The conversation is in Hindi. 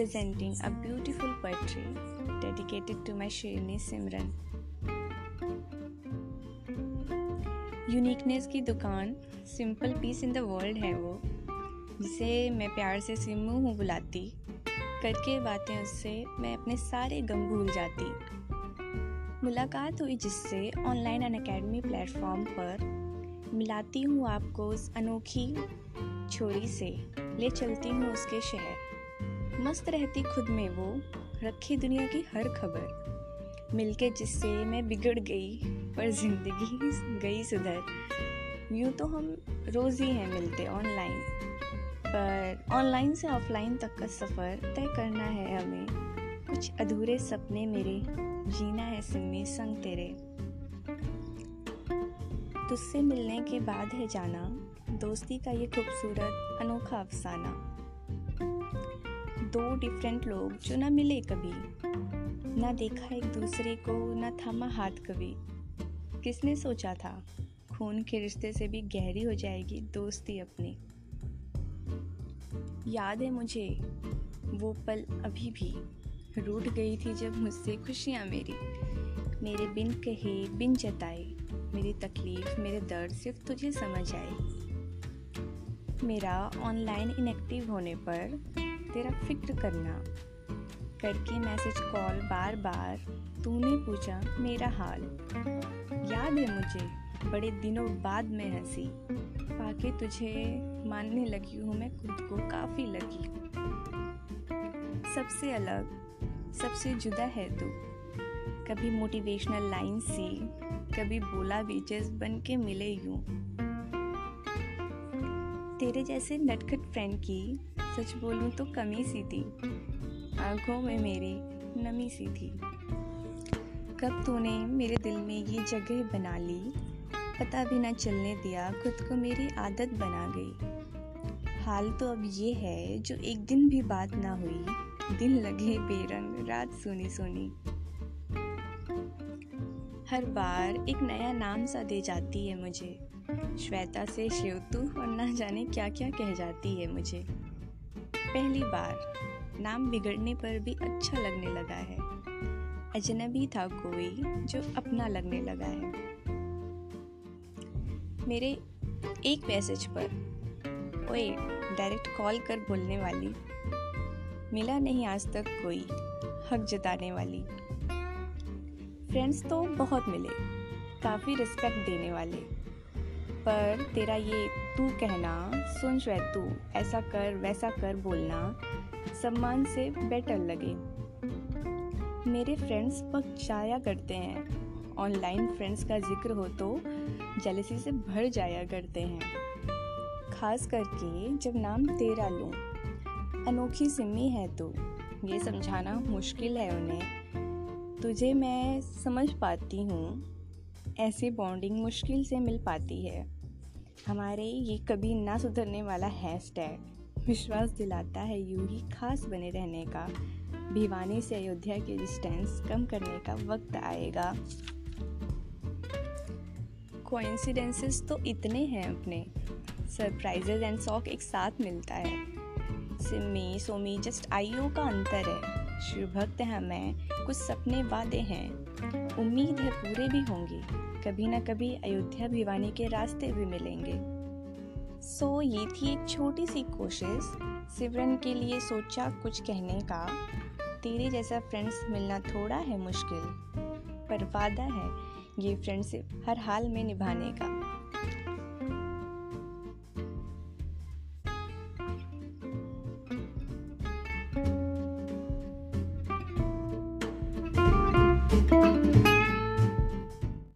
presenting a beautiful poetry dedicated to my Sherni Simran. Uniqueness की दुकान simple piece in the world है वो, जिसे मैं प्यार से सिमू हूँ बुलाती। करके बातें उससे मैं अपने सारे गम भूल जाती। मुलाकात हुई जिससे ऑनलाइन अन अकेडमी प्लेटफॉर्म पर। मिलाती हूँ आपको उस अनोखी छोरी से। ले चलती हूँ उसके शहर। मस्त रहती खुद में वो, रखी दुनिया की हर खबर। मिलके जिससे मैं बिगड़ गई, पर ज़िंदगी गई सुधर। यूँ तो हम रोज़ ही हैं मिलते ऑनलाइन पर ऑनलाइन से ऑफलाइन तक का सफ़र तय करना है हमें। कुछ अधूरे सपने मेरे, जीना है सिमी संग तेरे। तुझसे मिलने के बाद है जाना, दोस्ती का ये खूबसूरत, अनोखा अफसाना। दो डिफरेंट लोग जो ना मिले कभी। ना देखा एक दूसरे को, ना थामा हाथ कभी। किसने सोचा था? खून के रिश्ते से भी गहरी हो जाएगी दोस्ती अपनी। याद है मुझे, वो पल अभी भी रूठ गई थी जब मुझसे खुशियाँ मेरी। मेरे बिन कहे, बिन जताए, मेरी तकलीफ़, मेरे दर्द सिर्फ़ तुझे समझ आए। मेरा ऑनलाइन इनएक्टिव होने पर तेरा फ़िक्र करना। करके मैसेज कॉल बार बार तूने पूछा, मेरा हाल। याद है मुझे, बड़े दिनों बाद मैं हँसी। पाके तुझे मानने लगी हूँ, मैं खुद को काफ़ी लगी सबसे अलग, सबसे जुदा है तू। कभी मोटिवेशनल लाइन सी, कभी बोला बीचेस बन के मिले यूँ। तेरे जैसे नटखट फ्रेंड की सच बोलूँ तो कमी सी थी। आँखों में मेरी नमी सी थी। कब तूने मेरे दिल में ये जगह बना ली? पता भी ना चलने दिया, खुद को मेरी आदत बना गई। हाल तो अब ये है, जो एक दिन भी बात ना हुई। दिन लगे बेरंग, रात सुनी सुनी। हर बार एक नया नाम सा दे जाती है मुझे। श्वेता से शिवतु और ना जाने क्या क्या कह जाती है मुझे। पहली बार नाम बिगड़ने पर भी अच्छा लगने लगा है। अजनबी था कोई जो अपना लगने लगा है। मेरे एक मैसेज पर ओए डायरेक्ट कॉल कर बोलने वाली, मिला नहीं आज तक कोई हक जताने वाली। फ्रेंड्स तो बहुत मिले, काफ़ी रिस्पेक्ट देने वाले। पर तेरा ये तू कहना, सुन श्वेत तू, ऐसा कर, वैसा कर बोलना सम्मान से बेटर लगे। मेरे फ्रेंड्स पक जाया करते हैं। ऑनलाइन फ्रेंड्स का ज़िक्र हो तो जलसी से भर जाया करते हैं। खास करके जब नाम तेरा लूँ। अनोखी सिमी है तो। ये समझाना मुश्किल है उन्हें। तुझे मैं समझ पाती हूँ। ऐसी बॉन्डिंग मुश्किल से मिल पाती है। हमारे ये कभी ना सुधरने वाला हैश टैग विश्वास दिलाता है यूँ ही खास बने रहने का। भिवानी से अयोध्या के डिस्टेंस कम करने का वक्त आएगा। कोइंसिडेंसेस तो इतने हैं अपने। सरप्राइजेज एंड शॉक एक साथ मिलता है। सिमी सोमी जस्ट आईओ का अंतर है। शिव भक्त है मैं कुछ सपने वादे हैं। उम्मीद है पूरे भी होंगे कभी ना कभी अयोध्या भिवानी के रास्ते भी मिलेंगे। सो so, ये थी एक छोटी सी कोशिश सिमरन के लिए सोचा कुछ कहने का। तेरे जैसा फ्रेंड्स मिलना थोड़ा है मुश्किल पर वादा है ये फ्रेंडशिप हर हाल में निभाने का।